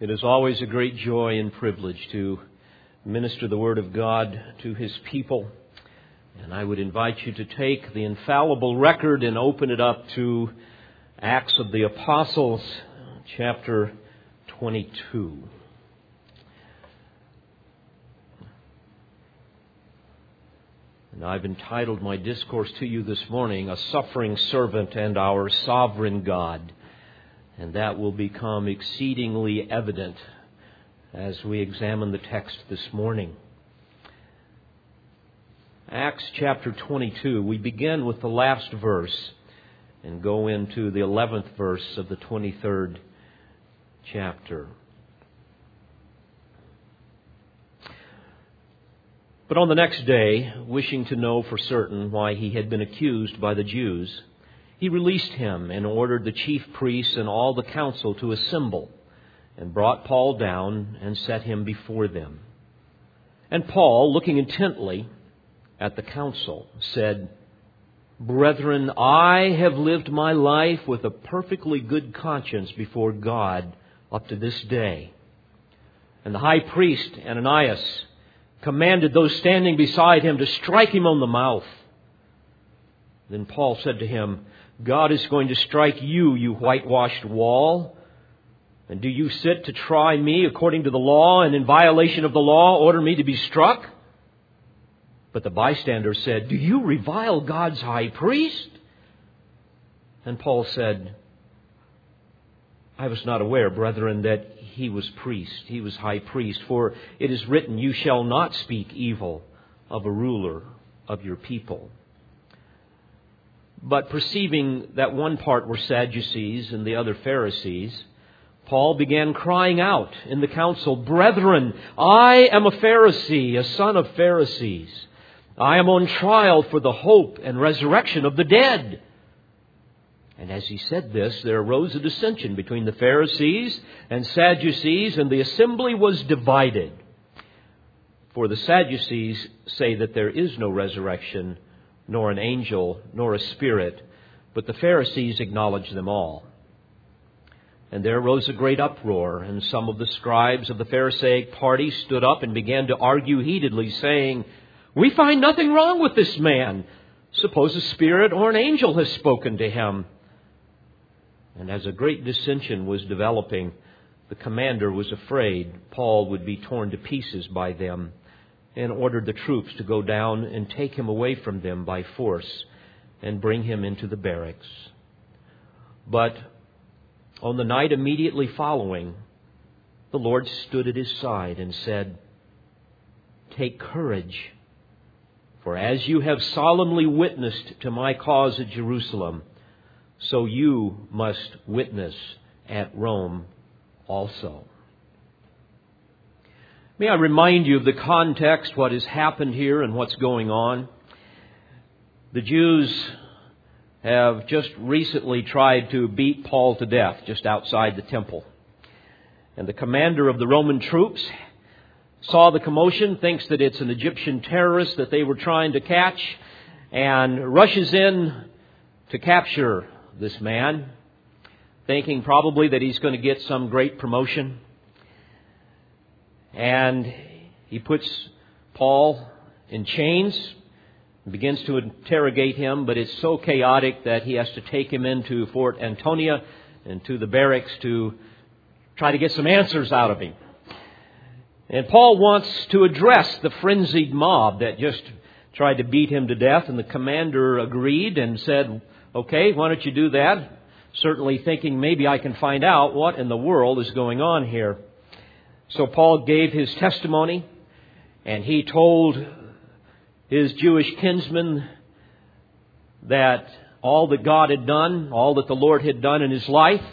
It is always a great joy and privilege to minister the Word of God to His people. And I would invite you to take the infallible record and open it up to Acts of the Apostles, chapter 22. And I've entitled my discourse to you this morning, A Suffering Servant and Our Sovereign God. And that will become exceedingly evident as we examine the text this morning. Acts chapter 22, we begin with the last verse and go into the 11th verse of the 23rd chapter. But on the next day, wishing to know for certain why he had been accused by the Jews, he released him and ordered the chief priests and all the council to assemble, and brought Paul down and set him before them. And Paul, looking intently at the council, said, Brethren, I have lived my life with a perfectly good conscience before God up to this day. And the high priest, Ananias, commanded those standing beside him to strike him on the mouth. Then Paul said to him, God is going to strike you, you whitewashed wall. And do you sit to try me according to the law, and in violation of the law order me to be struck? But the bystander said, Do you revile God's high priest? And Paul said, I was not aware, brethren, that he was priest, he was high priest, for it is written, You shall not speak evil of a ruler of your people. But perceiving that one part were Sadducees and the other Pharisees, Paul began crying out in the council, Brethren, I am a Pharisee, a son of Pharisees. I am on trial for the hope and resurrection of the dead. And as he said this, there arose a dissension between the Pharisees and Sadducees, and the assembly was divided. For the Sadducees say that there is no resurrection, nor an angel, nor a spirit, but the Pharisees acknowledged them all. And there arose a great uproar, and some of the scribes of the Pharisaic party stood up and began to argue heatedly, saying, We find nothing wrong with this man. Suppose a spirit or an angel has spoken to him. And as a great dissension was developing, the commander was afraid Paul would be torn to pieces by them and ordered the troops to go down and take him away from them by force and bring him into the barracks. But on the night immediately following, the Lord stood at his side and said, Take courage, for as you have solemnly witnessed to my cause at Jerusalem, so you must witness at Rome also. May I remind you of the context, what has happened here and what's going on? The Jews have just recently tried to beat Paul to death just outside the temple. And the commander of the Roman troops saw the commotion, thinks that it's an Egyptian terrorist that they were trying to catch, and rushes in to capture this man, thinking probably that he's going to get some great promotion. And he puts Paul in chains begins to interrogate him, but it's so chaotic that he has to take him into Fort Antonia and to the barracks to try to get some answers out of him. And Paul wants to address the frenzied mob that just tried to beat him to death, and the commander agreed and said, Okay, why don't you do that? Certainly thinking maybe I can find out what in the world is going on here. So Paul gave his testimony and he told his Jewish kinsmen that all that God had done, all that the Lord had done in his life,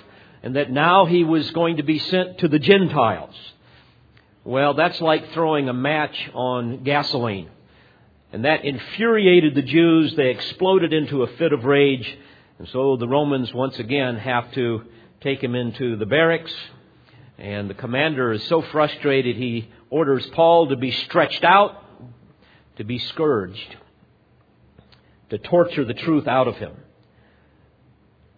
and that now he was going to be sent to the Gentiles. Well, that's like throwing a match on gasoline. And that infuriated the Jews. They exploded into a fit of rage. And so the Romans once again have to take him into the barracks. And the commander is so frustrated he orders Paul to be stretched out, to be scourged, to torture the truth out of him.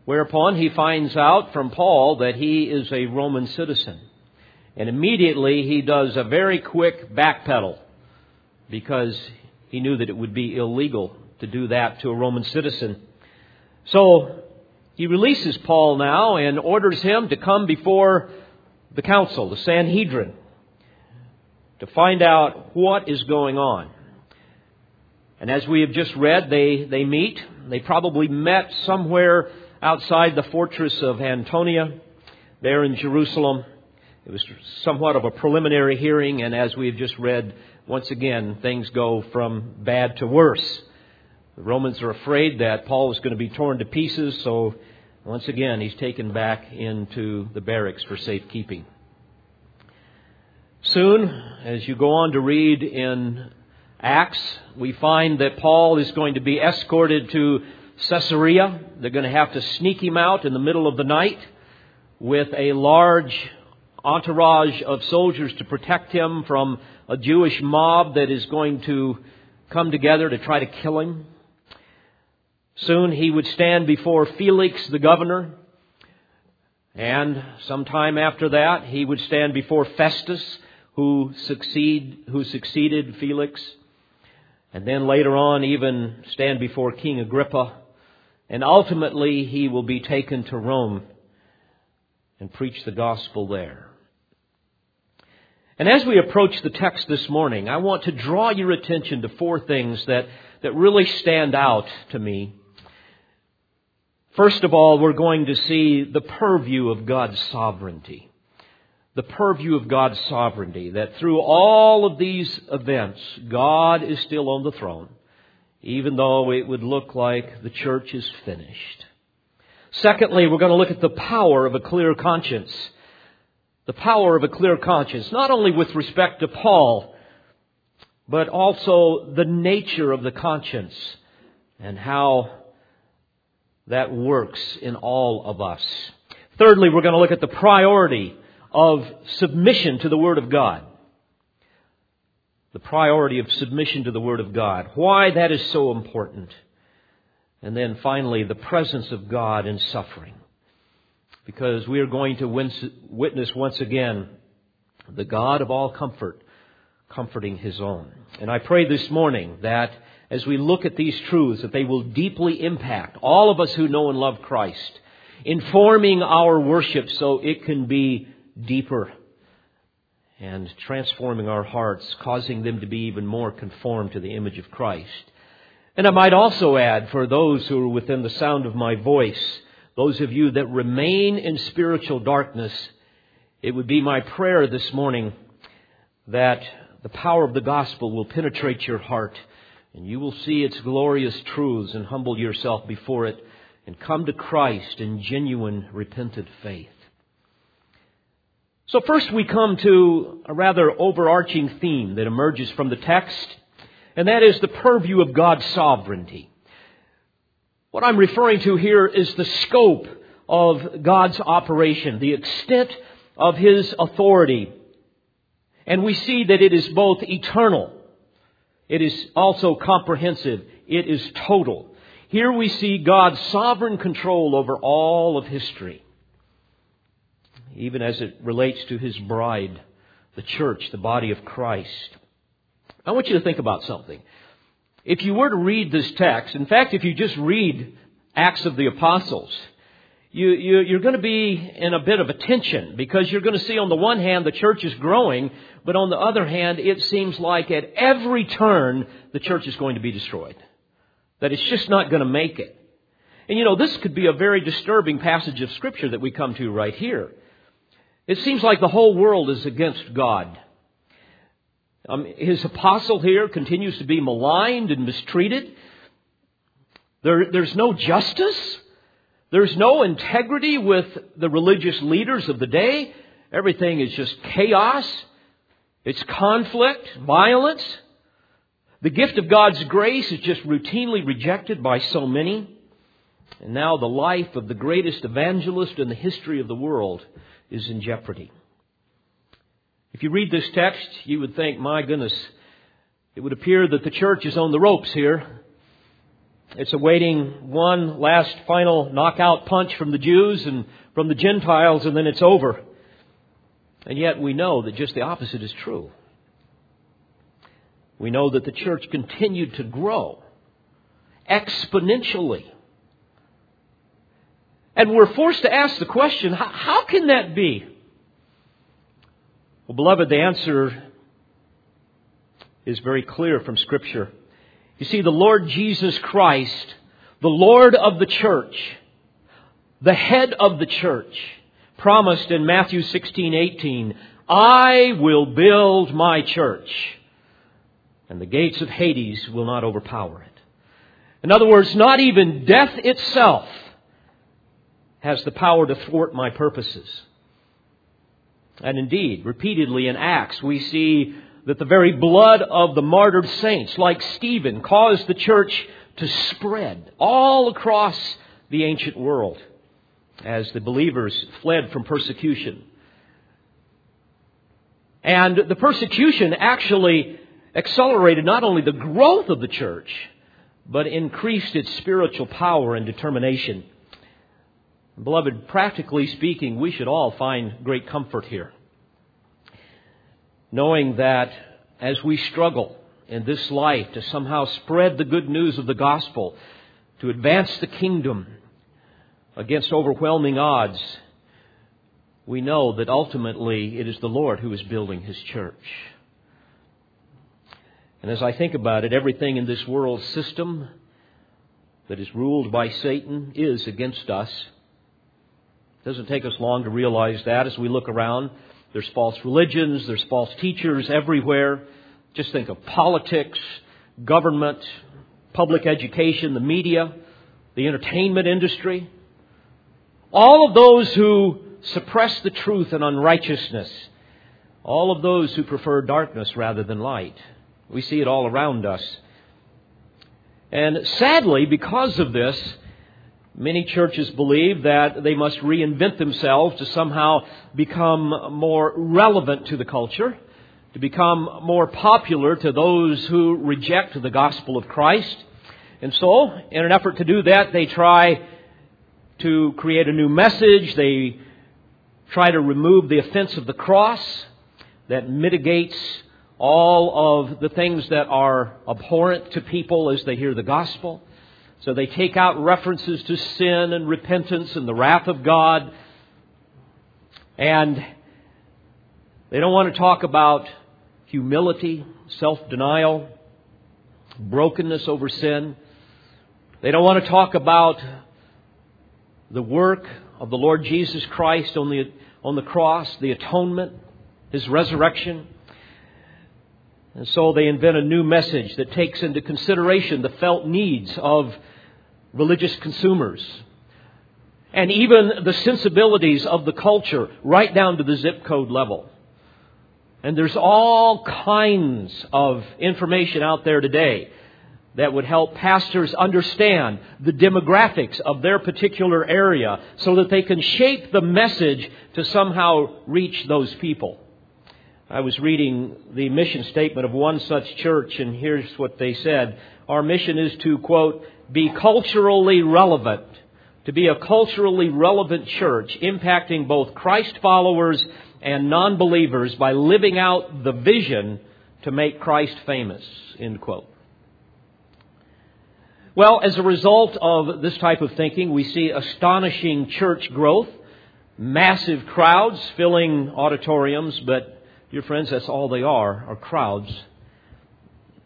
Whereupon he finds out from Paul that he is a Roman citizen. And immediately he does a very quick backpedal because he knew that it would be illegal to do that to a Roman citizen. So he releases Paul now and orders him to come before the council, the Sanhedrin, to find out what is going on. And as we have just read, they, they meet. They probably met somewhere outside the fortress of Antonia, there in Jerusalem. It was somewhat of a preliminary hearing, and as we have just read, once again, things go from bad to worse. The Romans are afraid that Paul is going to be torn to pieces, so once again, he's taken back into the barracks for safekeeping. Soon, as you go on to read in Acts, we find that Paul is going to be escorted to Caesarea. They're going to have to sneak him out in the middle of the night with a large entourage of soldiers to protect him from a Jewish mob that is going to come together to try to kill him. Soon he would stand before Felix the governor, and sometime after that he would stand before Festus, who succeed who succeeded Felix. And then later on, even stand before King Agrippa. And ultimately, he will be taken to Rome and preach the gospel there. And as we approach the text this morning, I want to draw your attention to four things that, that really stand out to me. First of all, we're going to see the purview of God's sovereignty the purview of God's sovereignty, that through all of these events, God is still on the throne, even though it would look like the church is finished. Secondly, we're going to look at the power of a clear conscience. The power of a clear conscience, not only with respect to Paul, but also the nature of the conscience and how that works in all of us. Thirdly, we're going to look at the priority of submission to the Word of God. The priority of submission to the Word of God. Why that is so important. And then finally, the presence of God in suffering. Because we are going to witness once again the God of all comfort comforting His own. And I pray this morning that as we look at these truths, that they will deeply impact all of us who know and love Christ, informing our worship so it can be deeper and transforming our hearts, causing them to be even more conformed to the image of Christ. And I might also add, for those who are within the sound of my voice, those of you that remain in spiritual darkness, it would be my prayer this morning that the power of the gospel will penetrate your heart and you will see its glorious truths and humble yourself before it and come to Christ in genuine repentant faith. So first we come to a rather overarching theme that emerges from the text, and that is the purview of God's sovereignty. What I'm referring to here is the scope of God's operation, the extent of His authority. And we see that it is both eternal, it is also comprehensive, it is total. Here we see God's sovereign control over all of history even as it relates to his bride, the church, the body of Christ. I want you to think about something. If you were to read this text, in fact, if you just read Acts of the Apostles, you, you, you're going to be in a bit of a tension because you're going to see on the one hand the church is growing, but on the other hand, it seems like at every turn the church is going to be destroyed. That it's just not going to make it. And you know, this could be a very disturbing passage of Scripture that we come to right here. It seems like the whole world is against God. Um, his apostle here continues to be maligned and mistreated. There, there's no justice. There's no integrity with the religious leaders of the day. Everything is just chaos. It's conflict, violence. The gift of God's grace is just routinely rejected by so many. And now the life of the greatest evangelist in the history of the world is in jeopardy. If you read this text, you would think, my goodness, it would appear that the church is on the ropes here. It's awaiting one last final knockout punch from the Jews and from the Gentiles, and then it's over. And yet we know that just the opposite is true. We know that the church continued to grow exponentially. And we're forced to ask the question how, can that be? Well, beloved, the answer is very clear from Scripture. You see, the Lord Jesus Christ, the Lord of the church, the head of the church, promised in Matthew 16, 18, I will build my church, and the gates of Hades will not overpower it. In other words, not even death itself has the power to thwart my purposes. And indeed, repeatedly in Acts, we see that the very blood of the martyred saints, like Stephen, caused the church to spread all across the ancient world as the believers fled from persecution. And the persecution actually accelerated not only the growth of the church, but increased its spiritual power and determination. Beloved, practically speaking, we should all find great comfort here. Knowing that as we struggle in this life to somehow spread the good news of the gospel, to advance the kingdom against overwhelming odds, we know that ultimately it is the Lord who is building His church. And as I think about it, everything in this world system that is ruled by Satan is against us. It doesn't take us long to realize that as we look around. There's false religions, there's false teachers everywhere. Just think of politics, government, public education, the media, the entertainment industry. All of those who suppress the truth and unrighteousness. All of those who prefer darkness rather than light. We see it all around us. And sadly, because of this, many churches believe that they must reinvent themselves to somehow become more relevant to the culture, to become more popular to those who reject the gospel of Christ. And so, in an effort to do that, they try to create a new message. They try to remove the offense of the cross that mitigates all of the things that are abhorrent to people as they hear the gospel. So they take out references to sin and repentance and the wrath of God. And they don't want to talk about humility, self denial, brokenness over sin. They don't want to talk about the work of the Lord Jesus Christ on the, on the cross, the atonement, His resurrection. And so they invent a new message that takes into consideration the felt needs of religious consumers and even the sensibilities of the culture right down to the zip code level. And there's all kinds of information out there today that would help pastors understand the demographics of their particular area so that they can shape the message to somehow reach those people. I was reading the mission statement of one such church, and here's what they said. Our mission is to, quote, be culturally relevant, to be a culturally relevant church, impacting both Christ followers and non believers by living out the vision to make Christ famous, end quote. Well, as a result of this type of thinking, we see astonishing church growth, massive crowds filling auditoriums, but Dear friends, that's all they are, are crowds.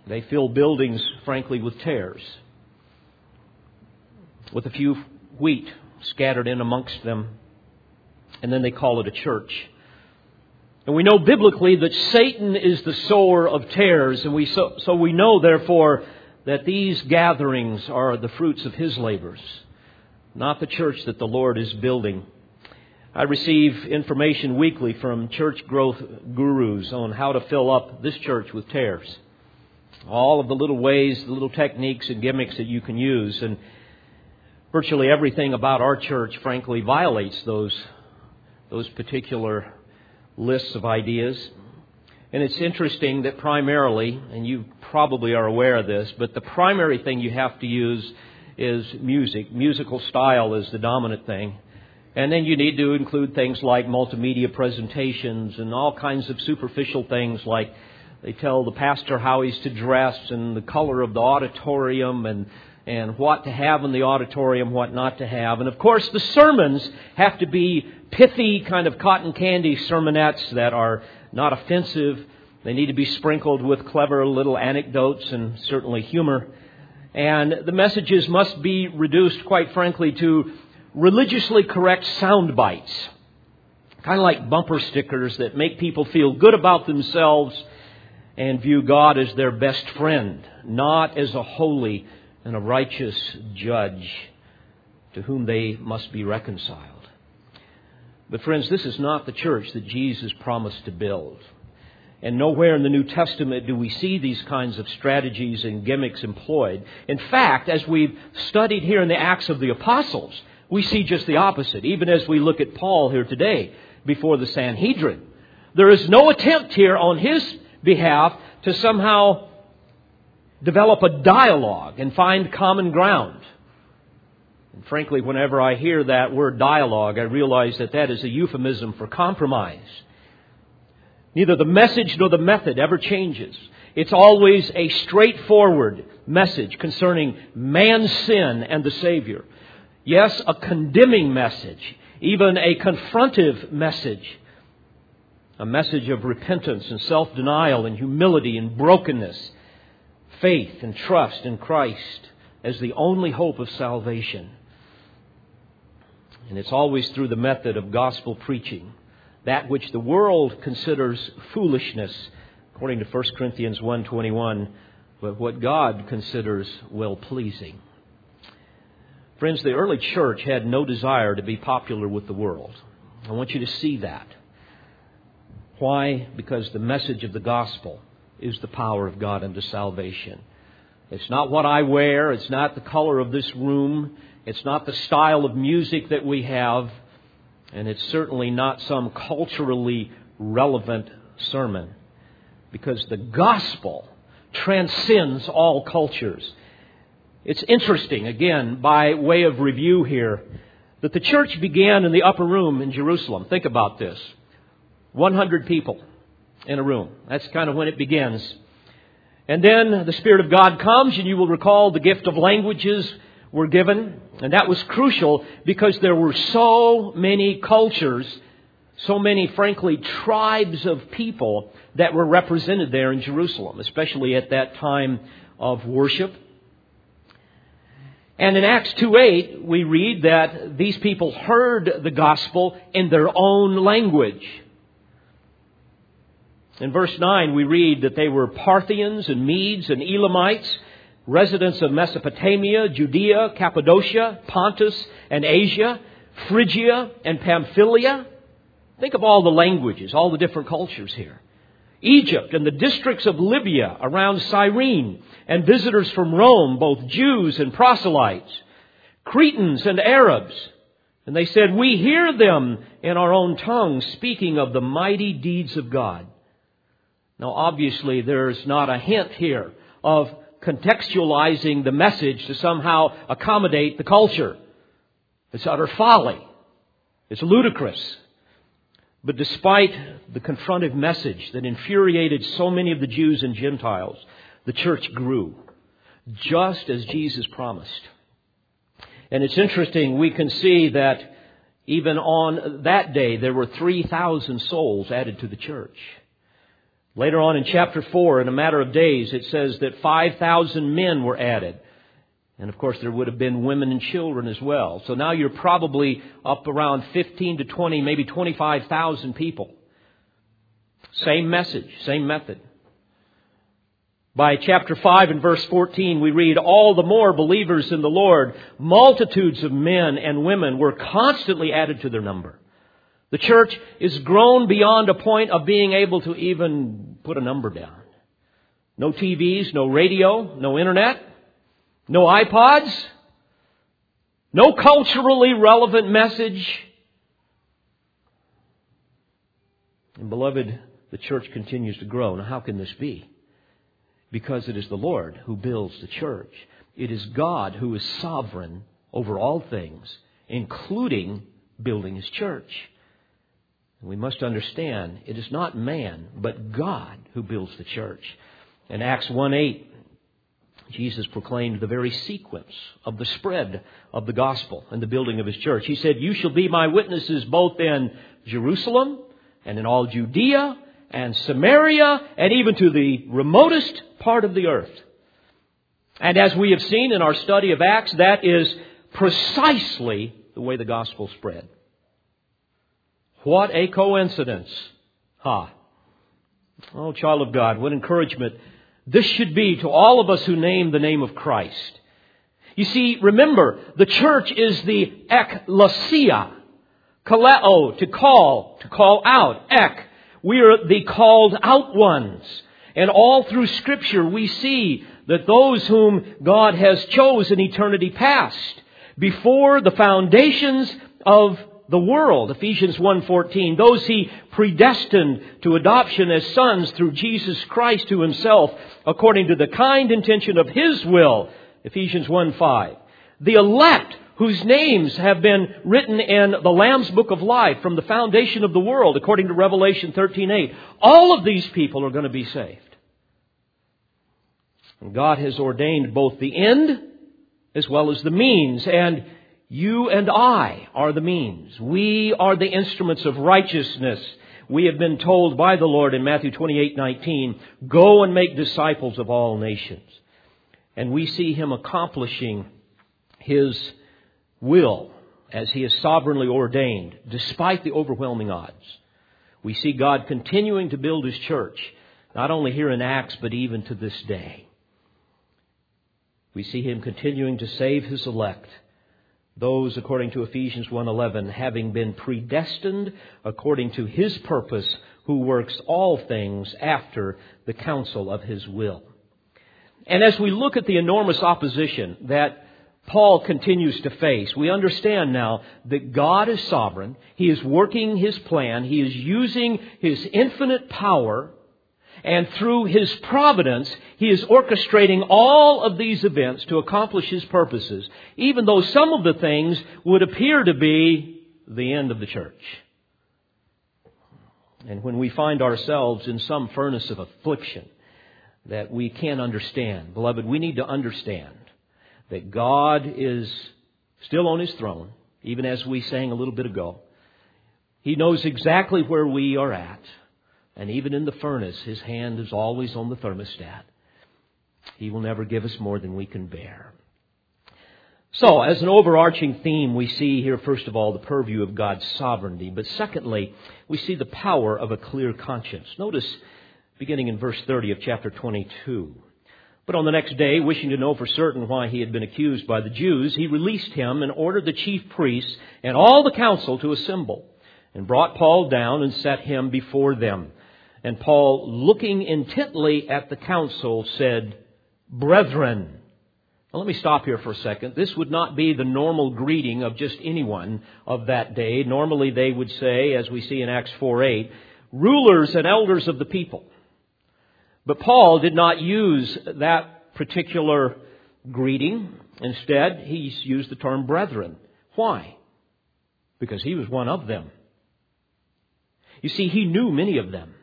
They fill buildings, frankly, with tares, with a few wheat scattered in amongst them, and then they call it a church. And we know biblically that Satan is the sower of tares, and we so, so we know, therefore, that these gatherings are the fruits of his labors, not the church that the Lord is building. I receive information weekly from church growth gurus on how to fill up this church with tares. All of the little ways, the little techniques and gimmicks that you can use. And virtually everything about our church, frankly, violates those, those particular lists of ideas. And it's interesting that primarily, and you probably are aware of this, but the primary thing you have to use is music. Musical style is the dominant thing. And then you need to include things like multimedia presentations and all kinds of superficial things like they tell the pastor how he's to dress and the color of the auditorium and and what to have in the auditorium, what not to have. And of course, the sermons have to be pithy, kind of cotton candy sermonettes that are not offensive. They need to be sprinkled with clever little anecdotes and certainly humor. And the messages must be reduced, quite frankly, to religiously correct sound bites. Kind of like bumper stickers that make people feel good about themselves and view God as their best friend, not as a holy and a righteous judge to whom they must be reconciled. But, friends, this is not the church that Jesus promised to build. And nowhere in the New Testament do we see these kinds of strategies and gimmicks employed. In fact, as we've studied here in the Acts of the Apostles, we see just the opposite, even as we look at Paul here today before the Sanhedrin. There is no attempt here on his behalf to somehow develop a dialogue and find common ground. And frankly, whenever I hear that word dialogue, I realize that that is a euphemism for compromise. Neither the message nor the method ever changes. It's always a straightforward message concerning man's sin and the Savior. Yes, a condemning message, even a confrontive message. A message of repentance and self denial and humility and brokenness, faith and trust in Christ as the only hope of salvation. And it's always through the method of gospel preaching, that which the world considers foolishness, according to 1 Corinthians 1:21, but what God considers well pleasing. Friends, the early church had no desire to be popular with the world. I want you to see that. Why? Because the message of the gospel is the power of God unto salvation. It's not what I wear, it's not the color of this room, it's not the style of music that we have, and it's certainly not some culturally relevant sermon. Because the gospel transcends all cultures. It's interesting, again, by way of review here, that the church began in the upper room in Jerusalem. Think about this 100 people in a room. That's kind of when it begins. And then the Spirit of God comes, and you will recall the gift of languages were given. And that was crucial because there were so many cultures, so many, frankly, tribes of people that were represented there in Jerusalem, especially at that time of worship. And in Acts 2:8, we read that these people heard the gospel in their own language. In verse 9, we read that they were Parthians and Medes and Elamites, residents of Mesopotamia, Judea, Cappadocia, Pontus and Asia, Phrygia and Pamphylia. Think of all the languages, all the different cultures here. Egypt and the districts of Libya around Cyrene, and visitors from Rome, both Jews and proselytes, Cretans and Arabs. And they said, We hear them in our own tongue speaking of the mighty deeds of God. Now, obviously, there's not a hint here of contextualizing the message to somehow accommodate the culture. It's utter folly. It's ludicrous. But despite the confrontive message that infuriated so many of the Jews and Gentiles, the church grew, just as Jesus promised. And it's interesting, we can see that even on that day, there were 3,000 souls added to the church. Later on in chapter 4, in a matter of days, it says that 5,000 men were added. And of course, there would have been women and children as well. So now you're probably up around 15 to 20, maybe 25,000 people. Same message, same method. By chapter 5 and verse 14, we read, All the more believers in the Lord, multitudes of men and women were constantly added to their number. The church is grown beyond a point of being able to even put a number down. No TVs, no radio, no internet, no iPods? No culturally relevant message? And beloved, the church continues to grow. Now, how can this be? Because it is the Lord who builds the church. It is God who is sovereign over all things, including building his church. We must understand it is not man, but God who builds the church. In Acts 1 8, Jesus proclaimed the very sequence of the spread of the gospel and the building of his church. He said, You shall be my witnesses both in Jerusalem and in all Judea and Samaria and even to the remotest part of the earth. And as we have seen in our study of Acts, that is precisely the way the gospel spread. What a coincidence. Ha. Oh, child of God, what encouragement this should be to all of us who name the name of Christ. You see, remember, the church is the ekklesia. Kaleo, to call, to call out. Ek, we are the called out ones. And all through scripture we see that those whom God has chosen eternity past, before the foundations of the world, Ephesians 1:14, those he predestined to adoption as sons through Jesus Christ to himself, according to the kind intention of his will, Ephesians 1:5. The elect whose names have been written in the Lamb's book of life from the foundation of the world, according to Revelation 13:8. All of these people are going to be saved. And God has ordained both the end as well as the means, and you and I are the means. We are the instruments of righteousness. We have been told by the Lord in Matthew 28:19, "Go and make disciples of all nations." And we see him accomplishing his will as he is sovereignly ordained, despite the overwhelming odds. We see God continuing to build his church, not only here in Acts, but even to this day. We see him continuing to save his elect, those according to Ephesians 1:11 having been predestined according to his purpose who works all things after the counsel of his will. And as we look at the enormous opposition that Paul continues to face. We understand now that God is sovereign. He is working His plan. He is using His infinite power. And through His providence, He is orchestrating all of these events to accomplish His purposes, even though some of the things would appear to be the end of the church. And when we find ourselves in some furnace of affliction that we can't understand, beloved, we need to understand that God is still on his throne, even as we sang a little bit ago. He knows exactly where we are at. And even in the furnace, his hand is always on the thermostat. He will never give us more than we can bear. So, as an overarching theme, we see here, first of all, the purview of God's sovereignty. But secondly, we see the power of a clear conscience. Notice, beginning in verse 30 of chapter 22. But on the next day, wishing to know for certain why he had been accused by the Jews, he released him and ordered the chief priests and all the council to assemble, and brought Paul down and set him before them. And Paul, looking intently at the council, said, Brethren. Now let me stop here for a second. This would not be the normal greeting of just anyone of that day. Normally they would say, as we see in Acts 4 8, rulers and elders of the people. But Paul did not use that particular greeting. Instead, he used the term brethren. Why? Because he was one of them. You see, he knew many of them.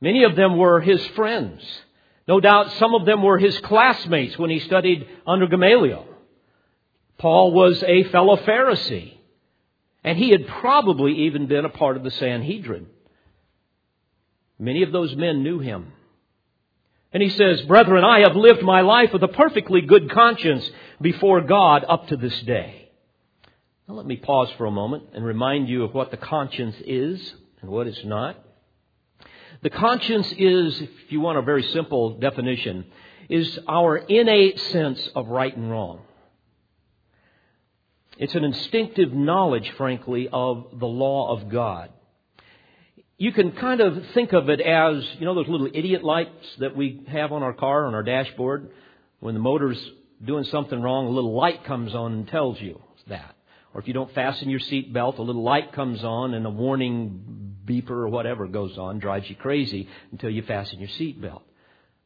Many of them were his friends. No doubt some of them were his classmates when he studied under Gamaliel. Paul was a fellow Pharisee. And he had probably even been a part of the Sanhedrin. Many of those men knew him. And he says, Brethren, I have lived my life with a perfectly good conscience before God up to this day. Now let me pause for a moment and remind you of what the conscience is and what it's not. The conscience is, if you want a very simple definition, is our innate sense of right and wrong. It's an instinctive knowledge, frankly, of the law of God you can kind of think of it as, you know, those little idiot lights that we have on our car, on our dashboard. When the motor's doing something wrong, a little light comes on and tells you that. Or if you don't fasten your seat belt, a little light comes on and a warning beeper or whatever goes on, drives you crazy until you fasten your seat belt.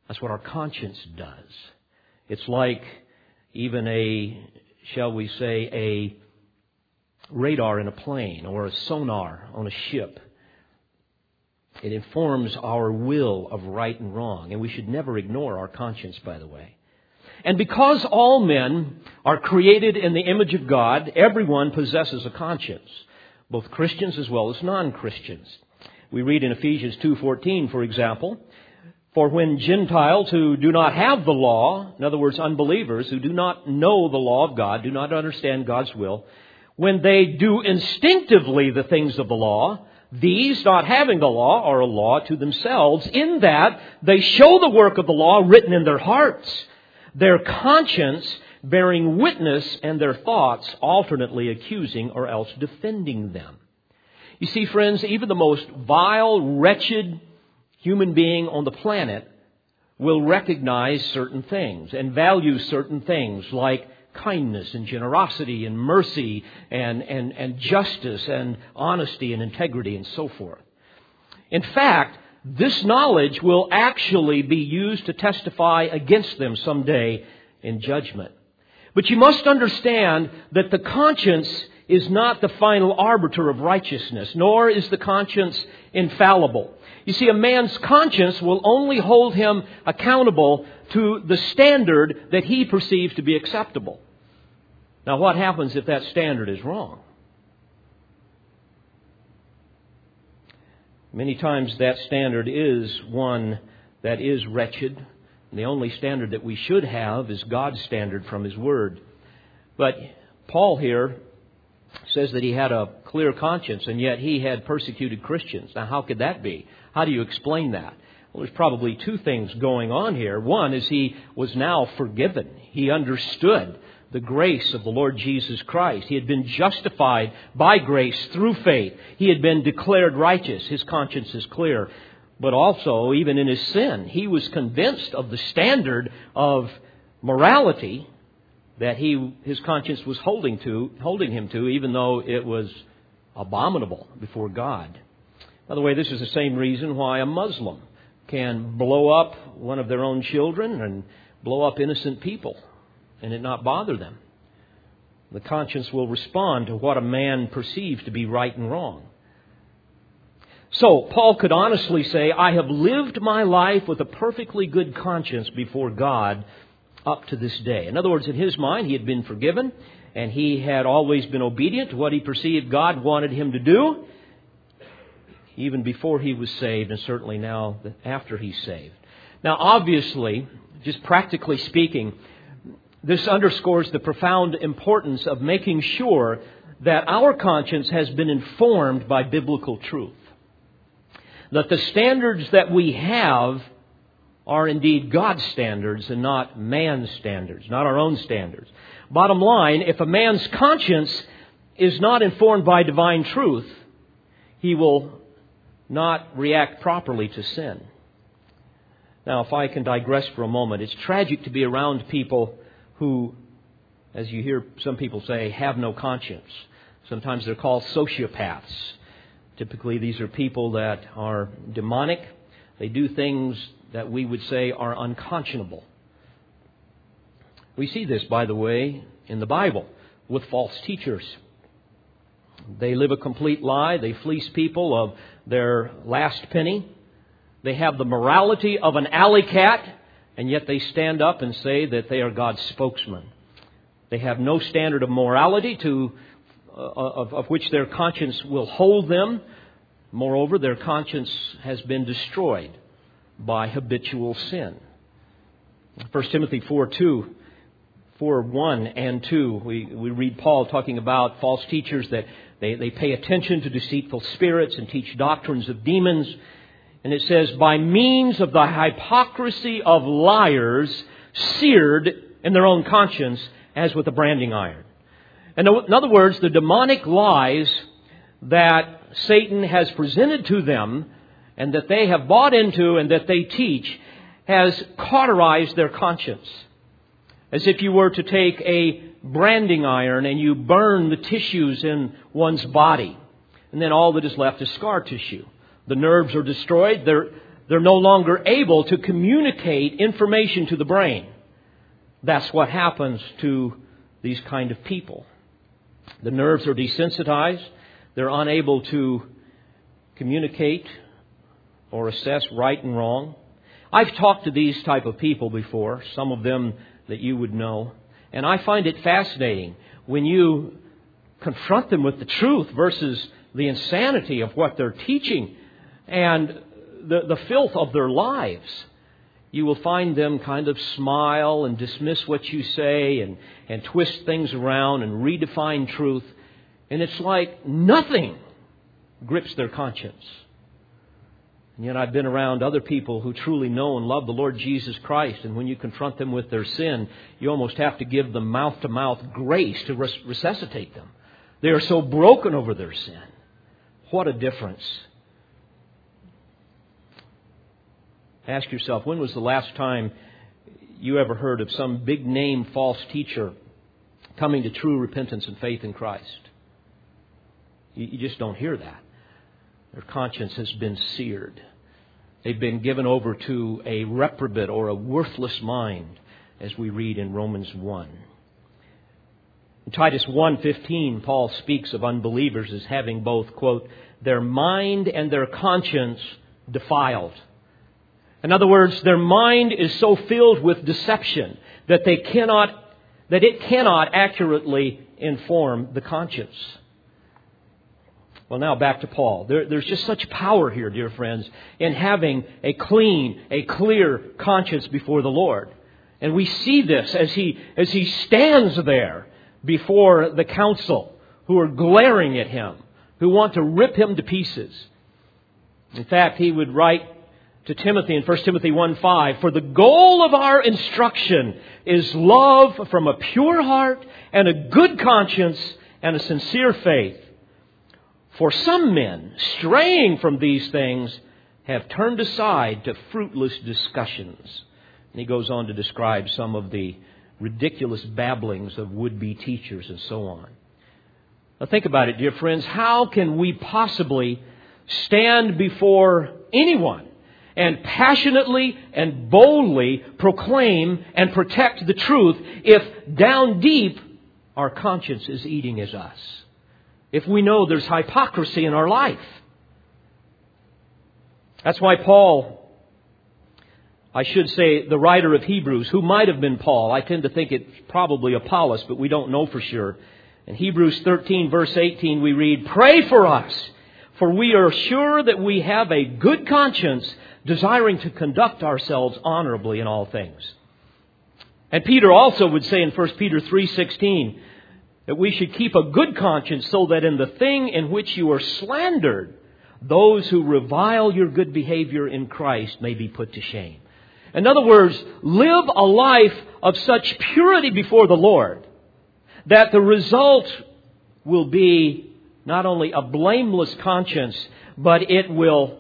That's what our conscience does. It's like even a, shall we say, a radar in a plane or a sonar on a ship. It informs our will of right and wrong, and we should never ignore our conscience, by the way. And because all men are created in the image of God, everyone possesses a conscience, both Christians as well as non-Christians. We read in Ephesians 2:14, for example, for when Gentiles who do not have the law, in other words, unbelievers who do not know the law of God, do not understand God's will, when they do instinctively the things of the law, these, not having the law, are a law to themselves, in that they show the work of the law written in their hearts, their conscience bearing witness, and their thoughts alternately accusing or else defending them. You see, friends, even the most vile, wretched human being on the planet will recognize certain things and value certain things like kindness and generosity and mercy and, and, and justice and honesty and integrity and so forth. In fact, this knowledge will actually be used to testify against them someday in judgment. But you must understand that the conscience is not the final arbiter of righteousness, nor is the conscience infallible. You see, a man's conscience will only hold him accountable to the standard that he perceives to be acceptable. Now, what happens if that standard is wrong? Many times that standard is one that is wretched. The only standard that we should have is God's standard from His Word. But Paul here says that he had a clear conscience, and yet he had persecuted Christians. Now, how could that be? How do you explain that? Well, there's probably two things going on here. One is he was now forgiven. He understood the grace of the Lord Jesus Christ. He had been justified by grace through faith. He had been declared righteous. His conscience is clear. But also, even in his sin, he was convinced of the standard of morality that he, his conscience was holding to, holding him to, even though it was abominable before God. By the way, this is the same reason why a Muslim can blow up one of their own children and blow up innocent people and it not bother them. The conscience will respond to what a man perceives to be right and wrong. So, Paul could honestly say, I have lived my life with a perfectly good conscience before God up to this day. In other words, in his mind, he had been forgiven, and he had always been obedient to what he perceived God wanted him to do, even before he was saved, and certainly now after he's saved. Now, obviously, just practically speaking, this underscores the profound importance of making sure that our conscience has been informed by biblical truth. That the standards that we have are indeed God's standards and not man's standards, not our own standards. Bottom line, if a man's conscience is not informed by divine truth, he will not react properly to sin. Now, if I can digress for a moment, it's tragic to be around people who, as you hear some people say, have no conscience. Sometimes they're called sociopaths. Typically, these are people that are demonic. They do things that we would say are unconscionable. We see this, by the way, in the Bible with false teachers. They live a complete lie. They fleece people of their last penny. They have the morality of an alley cat, and yet they stand up and say that they are God's spokesman. They have no standard of morality to, uh, of, of which their conscience will hold them. Moreover, their conscience has been destroyed by habitual sin. 1 Timothy 4 2, 4 1 and 2, we, we read Paul talking about false teachers that they, they pay attention to deceitful spirits and teach doctrines of demons. And it says, by means of the hypocrisy of liars, seared in their own conscience as with a branding iron. And in other words, the demonic lies that Satan has presented to them and that they have bought into and that they teach has cauterized their conscience. As if you were to take a branding iron and you burn the tissues in one's body. And then all that is left is scar tissue. The nerves are destroyed. They're, they're no longer able to communicate information to the brain. That's what happens to these kind of people. The nerves are desensitized. They're unable to communicate or assess right and wrong. I've talked to these type of people before, some of them that you would know, and I find it fascinating when you confront them with the truth versus the insanity of what they're teaching and the, the filth of their lives. You will find them kind of smile and dismiss what you say and, and twist things around and redefine truth. And it's like nothing grips their conscience. And yet I've been around other people who truly know and love the Lord Jesus Christ, and when you confront them with their sin, you almost have to give them mouth to mouth grace to res- resuscitate them. They are so broken over their sin. What a difference. Ask yourself, when was the last time you ever heard of some big name false teacher coming to true repentance and faith in Christ? You, just don't hear that. Their conscience has been seared. They've been given over to a reprobate or a worthless mind, as we read in Romans 1. In Titus 1:15, Paul speaks of unbelievers as having both, quote, their mind and their conscience defiled. In other words, their mind is so filled with deception that they cannot that it cannot accurately inform the conscience. Well, now back to Paul. There, there's just such power here, dear friends, in having a clean, a clear conscience before the Lord. And we see this as he, as he stands there before the council who are glaring at him, who want to rip him to pieces. In fact, he would write to Timothy in 1 Timothy 1 5, For the goal of our instruction is love from a pure heart and a good conscience and a sincere faith. For some men, straying from these things, have turned aside to fruitless discussions. And he goes on to describe some of the ridiculous babblings of would be teachers and so on. Now, think about it, dear friends. How can we possibly stand before anyone and passionately and boldly proclaim and protect the truth if down deep our conscience is eating as us? if we know there's hypocrisy in our life. That's why Paul, I should say the writer of Hebrews, who might have been Paul, I tend to think it's probably Apollos, but we don't know for sure. In Hebrews 13, verse 18, we read, Pray for us, for we are sure that we have a good conscience, desiring to conduct ourselves honorably in all things. And Peter also would say in 1 Peter 3:16, that we should keep a good conscience so that in the thing in which you are slandered, those who revile your good behavior in Christ may be put to shame. In other words, live a life of such purity before the Lord that the result will be not only a blameless conscience, but it will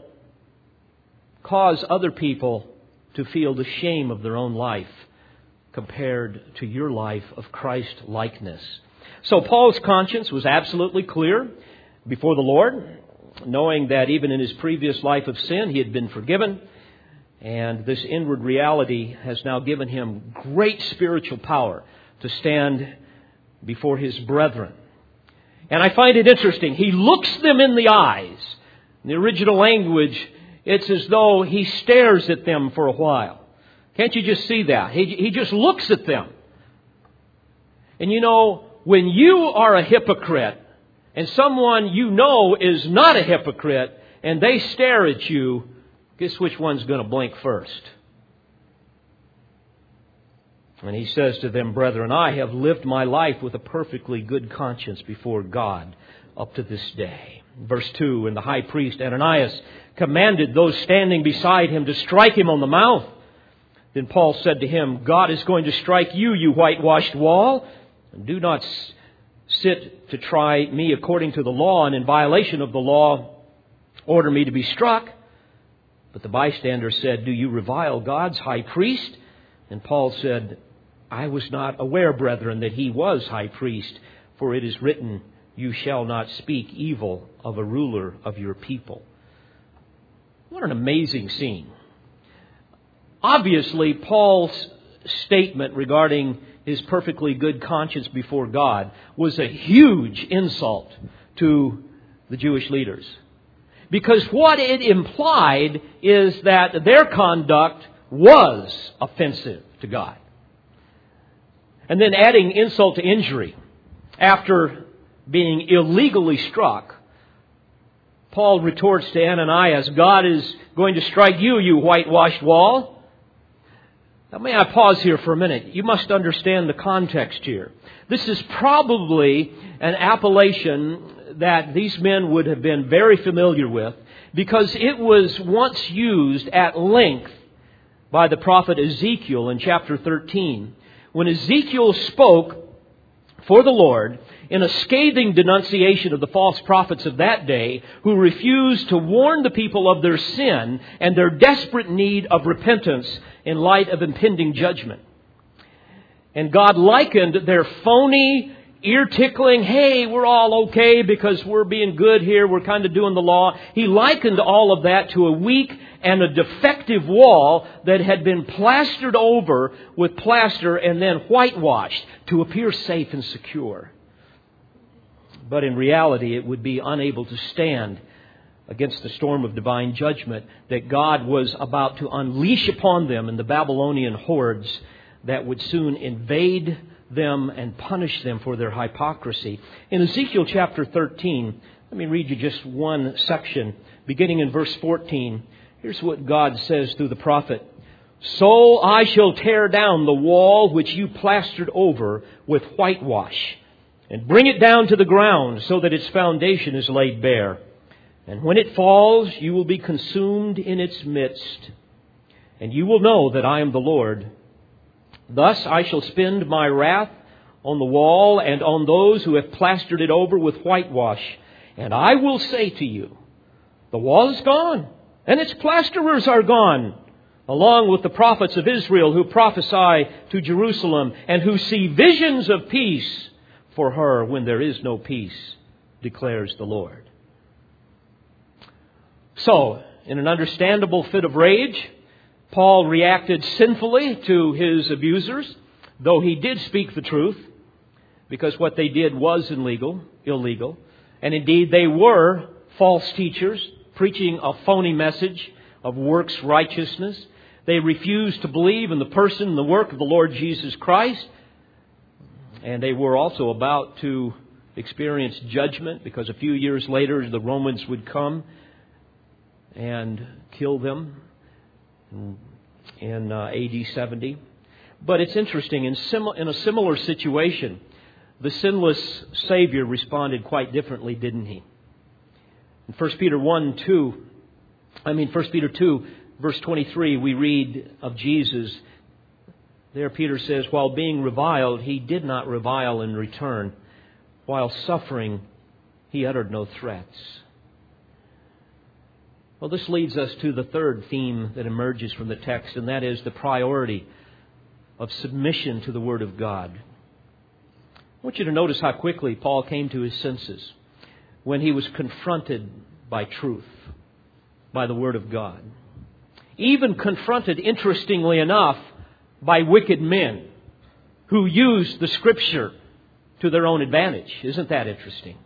cause other people to feel the shame of their own life compared to your life of Christ likeness. So Paul's conscience was absolutely clear before the Lord, knowing that even in his previous life of sin, he had been forgiven. And this inward reality has now given him great spiritual power to stand before his brethren. And I find it interesting. He looks them in the eyes. In the original language, it's as though he stares at them for a while. Can't you just see that? He, he just looks at them. And you know, when you are a hypocrite and someone you know is not a hypocrite and they stare at you, guess which one's going to blink first? And he says to them, Brethren, I have lived my life with a perfectly good conscience before God up to this day. Verse 2 And the high priest Ananias commanded those standing beside him to strike him on the mouth. Then Paul said to him, God is going to strike you, you whitewashed wall. And do not sit to try me according to the law, and in violation of the law, order me to be struck. But the bystander said, Do you revile God's high priest? And Paul said, I was not aware, brethren, that he was high priest, for it is written, You shall not speak evil of a ruler of your people. What an amazing scene. Obviously, Paul's statement regarding his perfectly good conscience before God was a huge insult to the Jewish leaders. Because what it implied is that their conduct was offensive to God. And then adding insult to injury, after being illegally struck, Paul retorts to Ananias, God is going to strike you, you whitewashed wall. Now, may I pause here for a minute? You must understand the context here. This is probably an appellation that these men would have been very familiar with because it was once used at length by the prophet Ezekiel in chapter 13. When Ezekiel spoke for the Lord in a scathing denunciation of the false prophets of that day who refused to warn the people of their sin and their desperate need of repentance in light of impending judgment. And God likened their phony, ear tickling, hey, we're all okay because we're being good here, we're kind of doing the law. He likened all of that to a weak and a defective wall that had been plastered over with plaster and then whitewashed to appear safe and secure. But in reality, it would be unable to stand against the storm of divine judgment that God was about to unleash upon them in the Babylonian hordes that would soon invade them and punish them for their hypocrisy. In Ezekiel chapter 13, let me read you just one section, beginning in verse 14. Here's what God says through the prophet. So I shall tear down the wall which you plastered over with whitewash, and bring it down to the ground so that its foundation is laid bare. And when it falls, you will be consumed in its midst, and you will know that I am the Lord. Thus I shall spend my wrath on the wall and on those who have plastered it over with whitewash. And I will say to you, the wall is gone, and its plasterers are gone, along with the prophets of Israel who prophesy to Jerusalem and who see visions of peace for her when there is no peace, declares the Lord. So, in an understandable fit of rage, Paul reacted sinfully to his abusers, though he did speak the truth, because what they did was illegal, illegal. And indeed, they were false teachers, preaching a phony message of works righteousness. They refused to believe in the person and the work of the Lord Jesus Christ. And they were also about to experience judgment because a few years later the Romans would come and kill them in uh, AD 70. But it's interesting, in, sim- in a similar situation, the sinless Savior responded quite differently, didn't he? In 1 Peter 1 2, I mean 1 Peter 2, verse 23, we read of Jesus. There, Peter says, While being reviled, he did not revile in return. While suffering, he uttered no threats. Well, this leads us to the third theme that emerges from the text, and that is the priority of submission to the Word of God. I want you to notice how quickly Paul came to his senses when he was confronted by truth, by the Word of God. Even confronted, interestingly enough, by wicked men who used the Scripture to their own advantage. Isn't that interesting?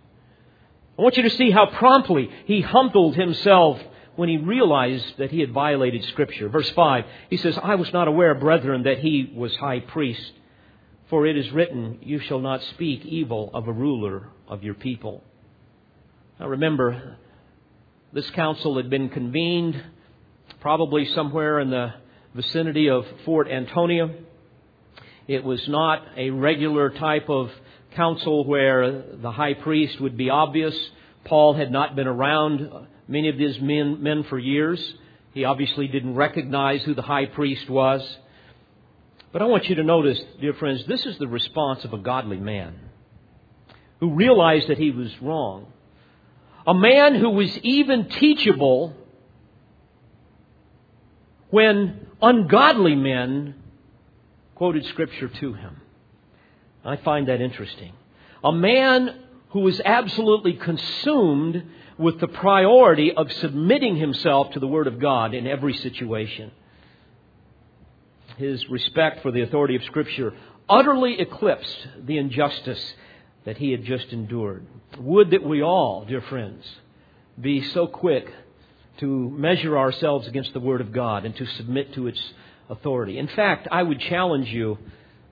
I want you to see how promptly he humbled himself when he realized that he had violated Scripture. Verse 5, he says, I was not aware, brethren, that he was high priest. For it is written, You shall not speak evil of a ruler of your people. Now remember, this council had been convened probably somewhere in the vicinity of Fort Antonia. It was not a regular type of council where the high priest would be obvious. Paul had not been around many of these men, men for years. He obviously didn't recognize who the high priest was. But I want you to notice, dear friends, this is the response of a godly man who realized that he was wrong. A man who was even teachable when ungodly men quoted Scripture to him. I find that interesting. A man who was absolutely consumed with the priority of submitting himself to the Word of God in every situation. His respect for the authority of Scripture utterly eclipsed the injustice that he had just endured. Would that we all, dear friends, be so quick to measure ourselves against the Word of God and to submit to its authority. In fact, I would challenge you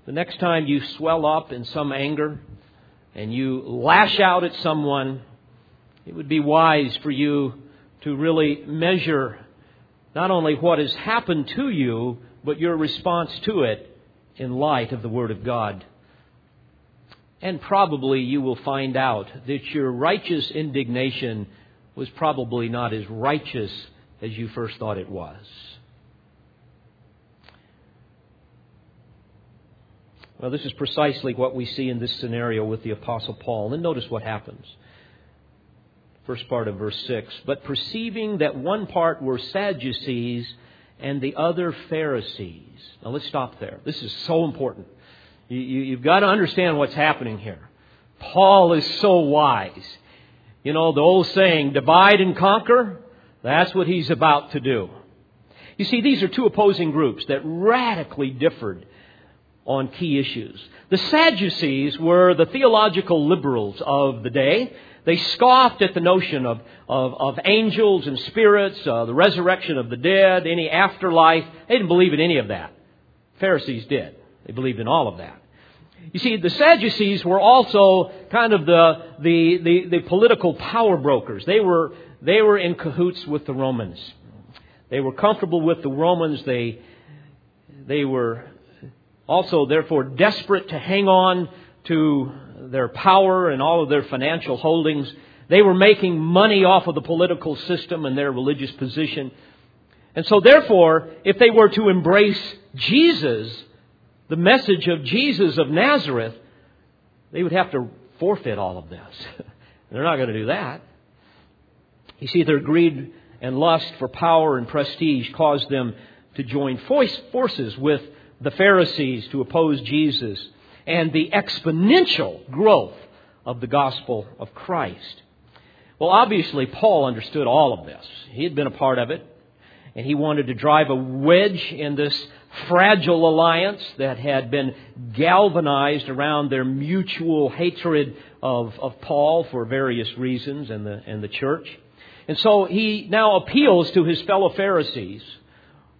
the next time you swell up in some anger and you lash out at someone, it would be wise for you to really measure not only what has happened to you, but your response to it in light of the Word of God. And probably you will find out that your righteous indignation was probably not as righteous as you first thought it was. Well, this is precisely what we see in this scenario with the Apostle Paul. And notice what happens. First part of verse 6. But perceiving that one part were Sadducees and the other Pharisees. Now let's stop there. This is so important. You, you, you've got to understand what's happening here. Paul is so wise. You know, the old saying, divide and conquer, that's what he's about to do. You see, these are two opposing groups that radically differed on key issues. The Sadducees were the theological liberals of the day. They scoffed at the notion of, of, of angels and spirits, uh, the resurrection of the dead, any afterlife. They didn't believe in any of that. Pharisees did. They believed in all of that. You see, the Sadducees were also kind of the, the, the, the political power brokers. They were, they were in cahoots with the Romans. They were comfortable with the Romans. They, they were also, therefore, desperate to hang on to their power and all of their financial holdings. They were making money off of the political system and their religious position. And so, therefore, if they were to embrace Jesus, the message of Jesus of Nazareth, they would have to forfeit all of this. They're not going to do that. You see, their greed and lust for power and prestige caused them to join forces with the Pharisees to oppose Jesus and the exponential growth of the gospel of Christ. Well, obviously, Paul understood all of this. He had been a part of it, and he wanted to drive a wedge in this fragile alliance that had been galvanized around their mutual hatred of, of Paul for various reasons and the, and the church. And so he now appeals to his fellow Pharisees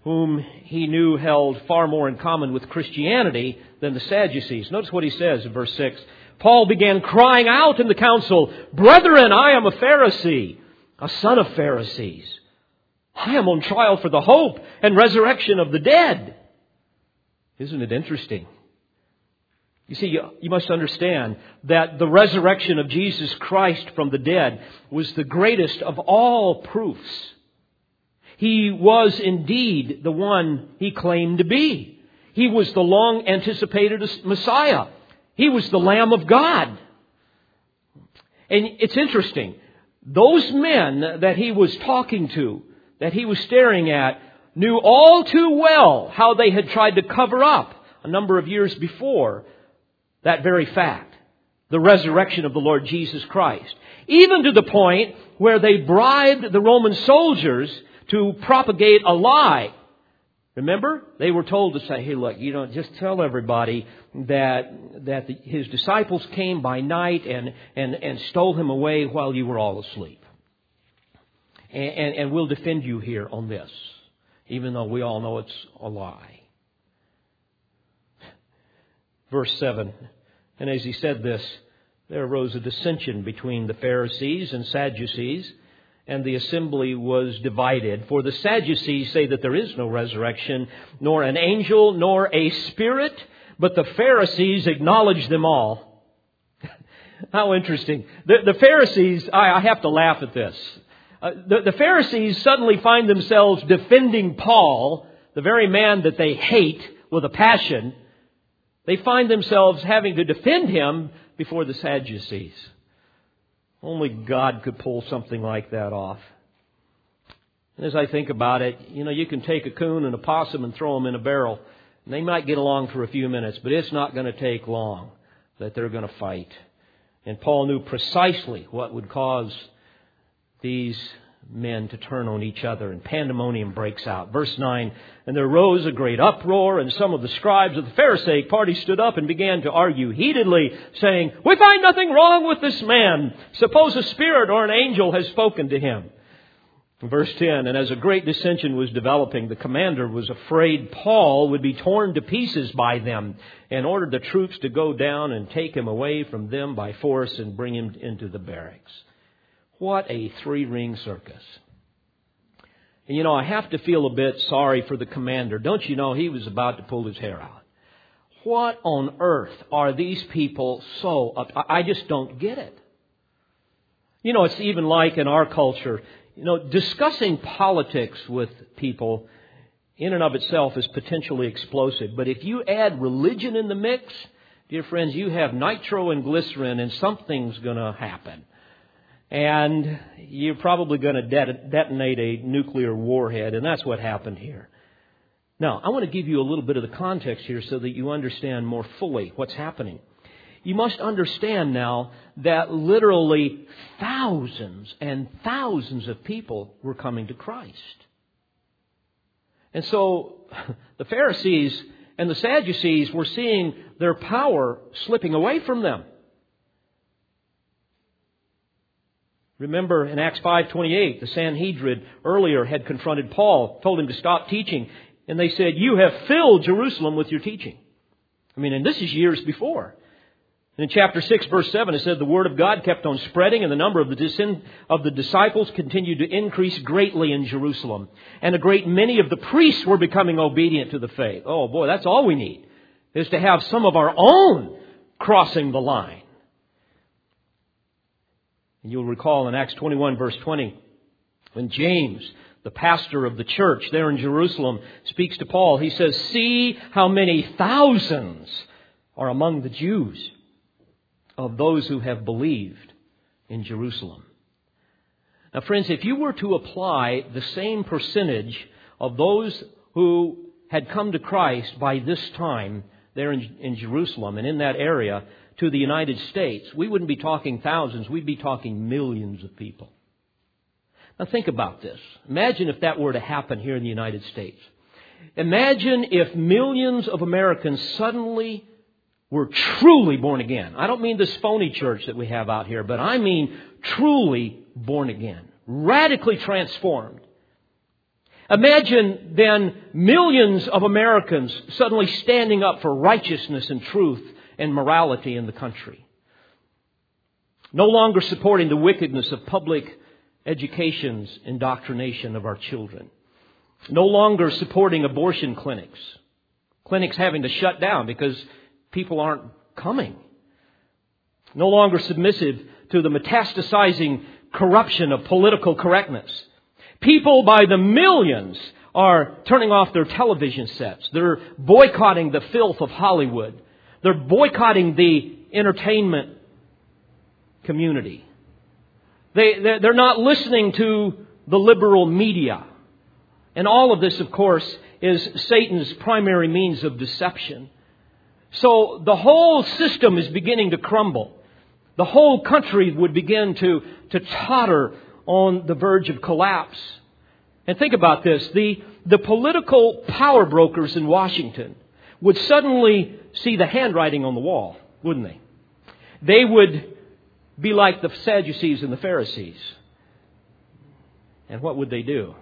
whom he knew held far more in common with Christianity than the Sadducees. Notice what he says in verse 6. Paul began crying out in the council, Brethren, I am a Pharisee, a son of Pharisees. I am on trial for the hope and resurrection of the dead. Isn't it interesting? You see, you, you, must understand that the resurrection of Jesus Christ from the dead was the greatest of all proofs he was indeed the one he claimed to be. He was the long anticipated Messiah. He was the Lamb of God. And it's interesting. Those men that he was talking to, that he was staring at, knew all too well how they had tried to cover up a number of years before that very fact. The resurrection of the Lord Jesus Christ. Even to the point where they bribed the Roman soldiers to propagate a lie. Remember? They were told to say, hey, look, you know, just tell everybody that, that the, his disciples came by night and, and, and stole him away while you were all asleep. And, and, and we'll defend you here on this, even though we all know it's a lie. Verse 7 And as he said this, there arose a dissension between the Pharisees and Sadducees and the assembly was divided. For the Sadducees say that there is no resurrection, nor an angel, nor a spirit, but the Pharisees acknowledge them all. How interesting. The, the Pharisees, I, I, have to laugh at this. Uh, the, the Pharisees suddenly find themselves defending Paul, the very man that they hate with a passion. They find themselves having to defend him before the Sadducees. Only God could pull something like that off. And as I think about it, you know, you can take a coon and a possum and throw them in a barrel. And they might get along for a few minutes, but it's not going to take long that they're going to fight. And Paul knew precisely what would cause these men to turn on each other, and pandemonium breaks out. Verse 9 And there rose a great uproar, and some of the scribes of the Pharisaic party stood up and began to argue heatedly, saying, We find nothing wrong with this man. Suppose a spirit or an angel has spoken to him. Verse 10 And as a great dissension was developing, the commander was afraid Paul would be torn to pieces by them and ordered the troops to go down and take him away from them by force and bring him into the barracks. What a three ring circus. And you know, I have to feel a bit sorry for the commander. Don't you know he was about to pull his hair out? What on earth are these people so up? I just don't get it. You know, it's even like in our culture, you know, discussing politics with people in and of itself is potentially explosive. But if you add religion in the mix, dear friends, you have nitro and glycerin and something's going to happen. And you're probably going to detonate a nuclear warhead, and that's what happened here. Now, I want to give you a little bit of the context here so that you understand more fully what's happening you must understand now that literally thousands and thousands of people were coming to Christ. And so the Pharisees and the Sadducees were seeing their power slipping away from them. Remember in Acts 5:28, the Sanhedrin earlier had confronted Paul, told him to stop teaching, and they said, "You have filled Jerusalem with your teaching." I mean, and this is years before. And In chapter 6, verse 7, it said, The word of God kept on spreading, and the number of the, of the disciples continued to increase greatly in Jerusalem. And a great many of the priests were becoming obedient to the faith. Oh boy, that's all we need, is to have some of our own crossing the line. And you'll recall in Acts 21, verse 20, when James, the pastor of the church there in Jerusalem, speaks to Paul, he says, See how many thousands are among the Jews of those who have believed in Jerusalem. Now, friends, if you were to apply the same percentage of those who had come to Christ by this time there in, in, Jerusalem and in that area to the United States, we wouldn't be talking thousands, we'd be talking millions of people. Now, think about this. Imagine if that were to happen here in the United States. Imagine if millions of Americans suddenly were truly born again. I don't mean this phony church that we have out here, but I mean truly born again, radically transformed. Imagine then millions of Americans suddenly standing up for righteousness and truth and morality in the country. No longer supporting the wickedness of public education's indoctrination of our children. No longer supporting abortion clinics. Clinics having to shut down because people aren't coming. No longer submissive to the metastasizing corruption of political correctness. People by the millions are turning off their television sets. They're boycotting the filth of Hollywood. They're boycotting the entertainment community. They, they're not listening to the liberal media. And all of this, of course, is Satan's primary means of deception. So the whole system is beginning to crumble. The whole country would begin to, to totter on the verge of collapse. And think about this. The, the political power brokers in Washington would suddenly see the handwriting on the wall, wouldn't they? They would be like the Sadducees and the Pharisees. And what would they do?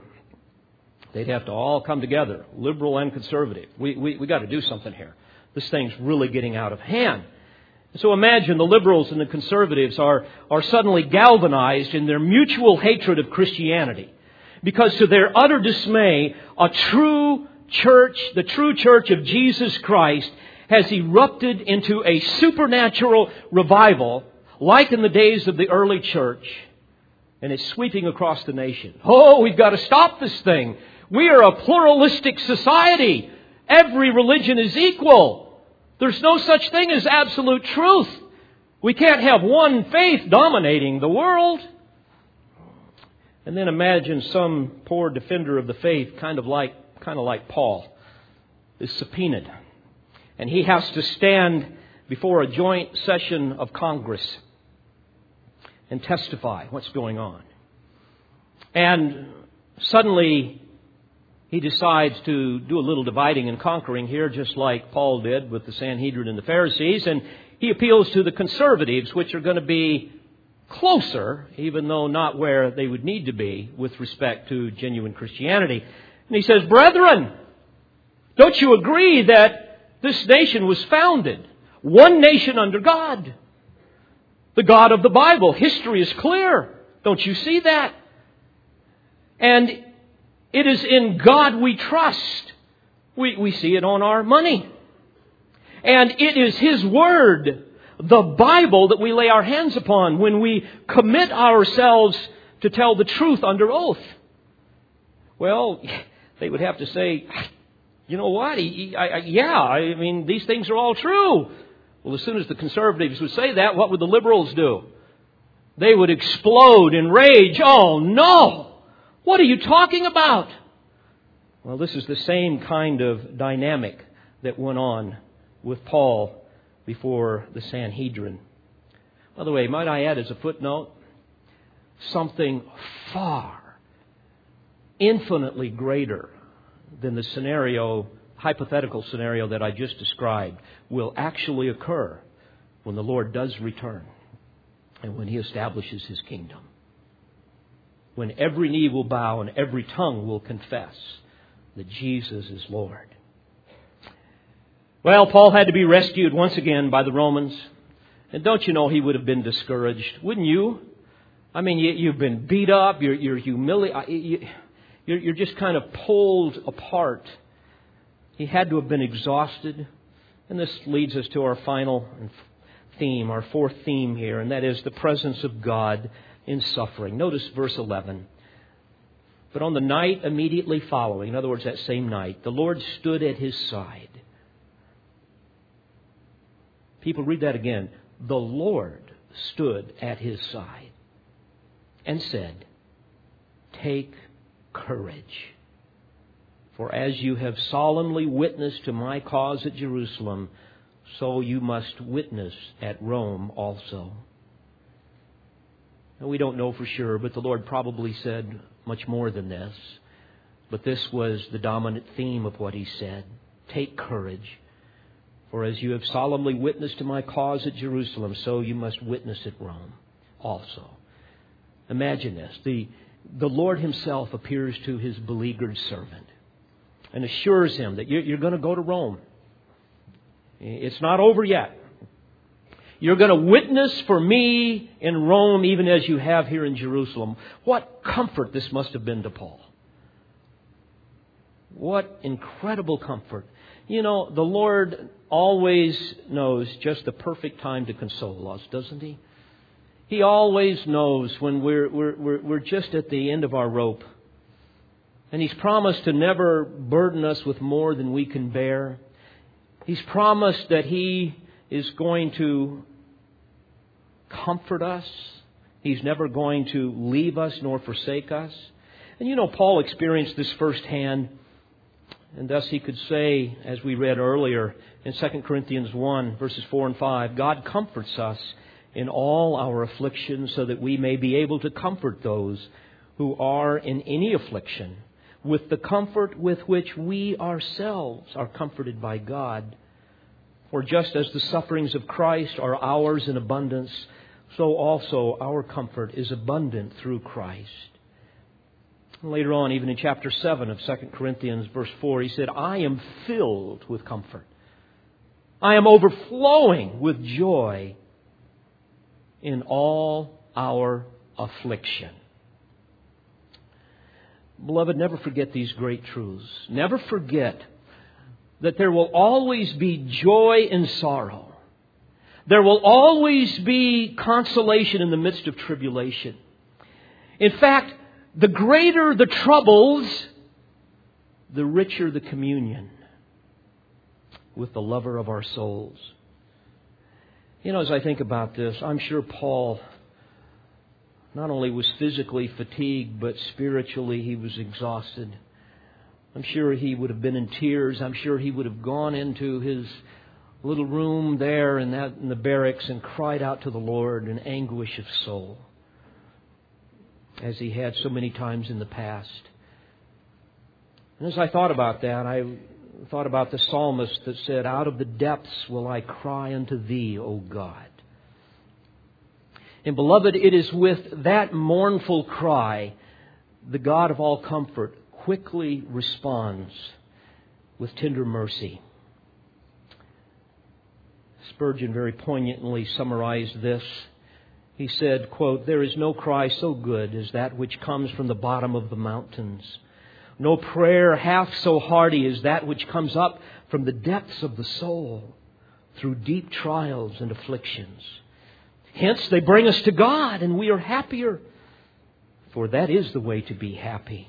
They'd have to all come together, liberal and conservative. We, we, we got to do something here. This thing's really getting out of hand. So imagine the liberals and the conservatives are, are suddenly galvanized in their mutual hatred of Christianity. Because to their utter dismay, a true church, the true church of Jesus Christ, has erupted into a supernatural revival, like in the days of the early church, and it's sweeping across the nation. Oh, we've got to stop this thing. We are a pluralistic society. Every religion is equal. There's no such thing as absolute truth. We can't have one faith dominating the world. And then imagine some poor defender of the faith, kind of like, kind of like Paul, is subpoenaed. And he has to stand before a joint session of Congress and testify what's going on. And suddenly he decides to do a little dividing and conquering here, just like Paul did with the Sanhedrin and the Pharisees. And he appeals to the conservatives, which are going to be closer, even though not where they would need to be with respect to genuine Christianity. And he says, Brethren, don't you agree that this nation was founded? One nation under God. The God of the Bible. History is clear. Don't you see that? And it is in God we trust. We, we see it on our money. And it is His Word, the Bible, that we lay our hands upon when we commit ourselves to tell the truth under oath. Well, they would have to say, you know what? He, I, I, yeah, I mean, these things are all true. Well, as soon as the conservatives would say that, what would the liberals do? They would explode in rage. Oh, no! What are you talking about? Well, this is the same kind of dynamic that went on with Paul before the Sanhedrin. By the way, might I add as a footnote, something far, infinitely greater than the scenario, hypothetical scenario that I just described, will actually occur when the Lord does return and when He establishes His kingdom. When every knee will bow and every tongue will confess that Jesus is Lord. Well, Paul had to be rescued once again by the Romans. And don't you know he would have been discouraged? Wouldn't you? I mean, you, have been beat up, you're, you're humiliated, you're, you're just kind of pulled apart. He had to have been exhausted. And this leads us to our final theme, our fourth theme here, and that is the presence of God in suffering. Notice verse 11. But on the night immediately following, in other words, that same night, the Lord stood at his side. People read that again. The Lord stood at his side and said, Take courage. For as you have solemnly witnessed to my cause at Jerusalem, so you must witness at Rome also. Now, we don't know for sure, but the Lord probably said much more than this. But this was the dominant theme of what he said. Take courage. For as you have solemnly witnessed to my cause at Jerusalem, so you must witness at Rome also. Imagine this. The, the Lord Himself appears to His beleaguered servant and assures him that you're, going to go to Rome. It's not over yet. You're going to witness for me in Rome even as you have here in Jerusalem. What comfort this must have been to Paul. What incredible comfort. You know, the Lord always knows just the perfect time to console us, doesn't He? He always knows when we're, we're, we're, just at the end of our rope. And He's promised to never burden us with more than we can bear. He's promised that He is going to comfort us. He's never going to leave us nor forsake us. And you know, Paul experienced this firsthand. And thus he could say, as we read earlier in 2 Corinthians 1, verses 4 and 5, God comforts us in all our afflictions so that we may be able to comfort those who are in any affliction with the comfort with which we ourselves are comforted by God. For just as the sufferings of Christ are ours in abundance, so also our comfort is abundant through Christ. Later on, even in chapter 7 of 2 Corinthians, verse 4, he said, I am filled with comfort. I am overflowing with joy in all our affliction. Beloved, never forget these great truths. Never forget that there will always be joy in sorrow. There will always be consolation in the midst of tribulation. In fact, the greater the troubles, the richer the communion with the lover of our souls. You know, as I think about this, I'm sure Paul not only was physically fatigued, but spiritually he was exhausted. I'm sure he would have been in tears. I'm sure he would have gone into his little room there in, that, in the barracks and cried out to the Lord in anguish of soul. as he had so many times in the past. And as I thought about that, I thought about the psalmist that said, Out of the depths will I cry unto thee, O God. And beloved, it is with that mournful cry the God of all comfort quickly responds with tender mercy. Spurgeon very poignantly summarized this. He said, quote, There is no cry so good as that which comes from the bottom of the mountains. No prayer half so hearty as that which comes up from the depths of the soul through deep trials and afflictions. Hence, they bring us to God, and we are happier. For that is the way to be happy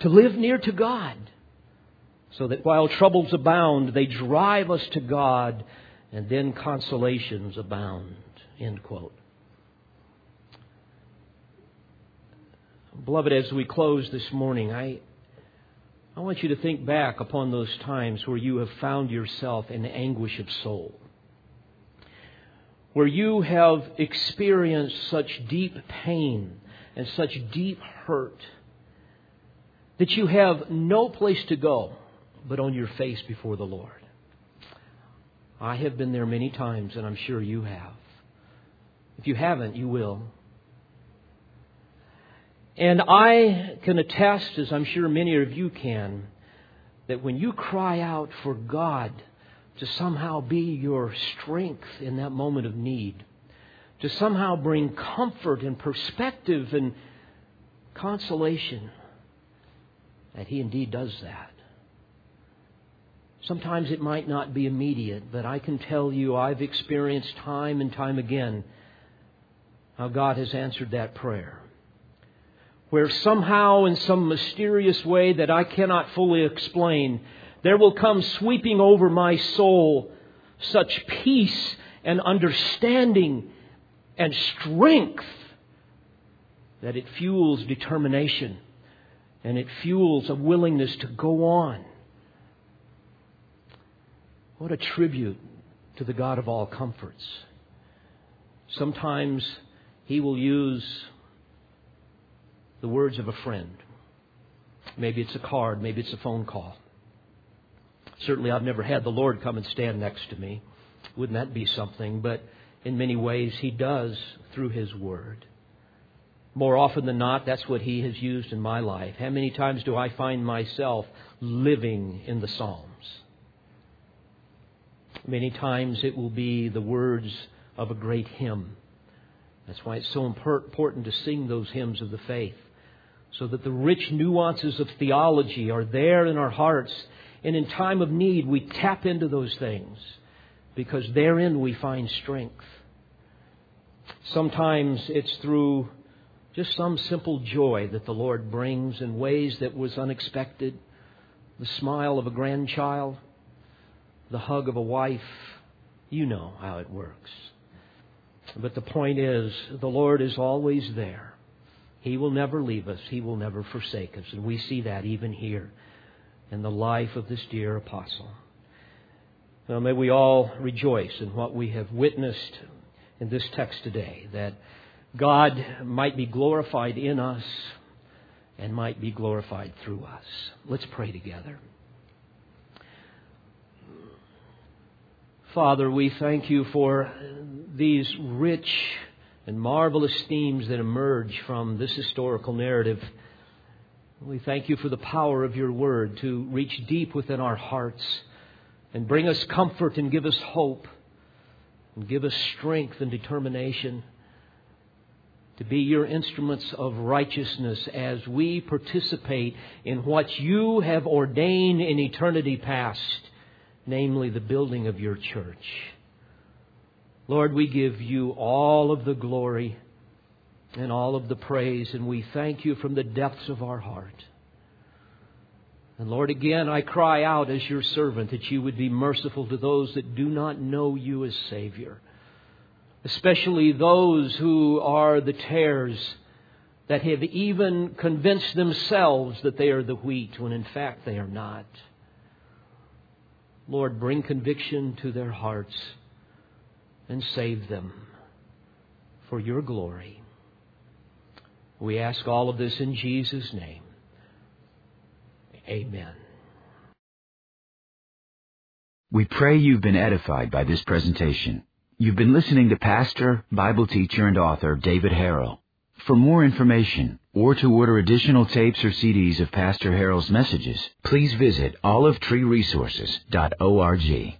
to live near to God, so that while troubles abound, they drive us to God, and then consolations abound. End quote. Beloved, as we close this morning, I, I want you to think back upon those times where you have found yourself in anguish of soul where you have experienced such deep pain and such deep hurt that you have no place to go but on your face before the Lord. I have been there many times, and I'm sure you have. If you haven't, you will. And I can attest, as I'm sure many of you can, that when you cry out for God to somehow be your strength in that moment of need, to somehow bring comfort and perspective and consolation, that He indeed does that. Sometimes it might not be immediate, but I can tell you I've experienced time and time again how God has answered that prayer. Where somehow, in some mysterious way that I cannot fully explain, there will come sweeping over my soul such peace and understanding and strength that it fuels determination and it fuels a willingness to go on. What a tribute to the God of all comforts. Sometimes He will use the words of a friend. Maybe it's a card, maybe it's a phone call. Certainly, I've never had the Lord come and stand next to me. Wouldn't that be something? But in many ways, He does through His Word. More often than not, that's what He has used in my life. How many times do I find myself living in the Psalms? Many times it will be the words of a great hymn. That's why it's so important to sing those hymns of the faith, so that the rich nuances of theology are there in our hearts and in time of need, we tap into those things because therein we find strength. Sometimes it's through just some simple joy that the Lord brings in ways that was unexpected. The smile of a grandchild, the hug of a wife. You know how it works. But the point is, the Lord is always there. He will never leave us. He will never forsake us. And we see that even here in the life of this dear apostle. Now, may we all rejoice in what we have witnessed in this text today, that God might be glorified in us and might be glorified through us. Let's pray together. Father, we thank you for these rich and marvelous themes that emerge from this historical narrative. We thank you for the power of your word to reach deep within our hearts and bring us comfort and give us hope and give us strength and determination to be your instruments of righteousness as we participate in what you have ordained in eternity past, namely the building of your church. Lord, we give you all of the glory and all of the praise, and we thank you from the depths of our heart. And Lord, again, I cry out as your servant that you would be merciful to those that do not know you as Savior, especially those who are the tares that have even convinced themselves that they are the wheat when in fact they are not. Lord, bring conviction to their hearts and save them for your glory. We ask all of this in Jesus' name. Amen. We pray you've been edified by this presentation. You've been listening to Pastor, Bible teacher, and author David Harrell. For more information or to order additional tapes or CDs of Pastor Harrell's messages, please visit olivetreeresources.org.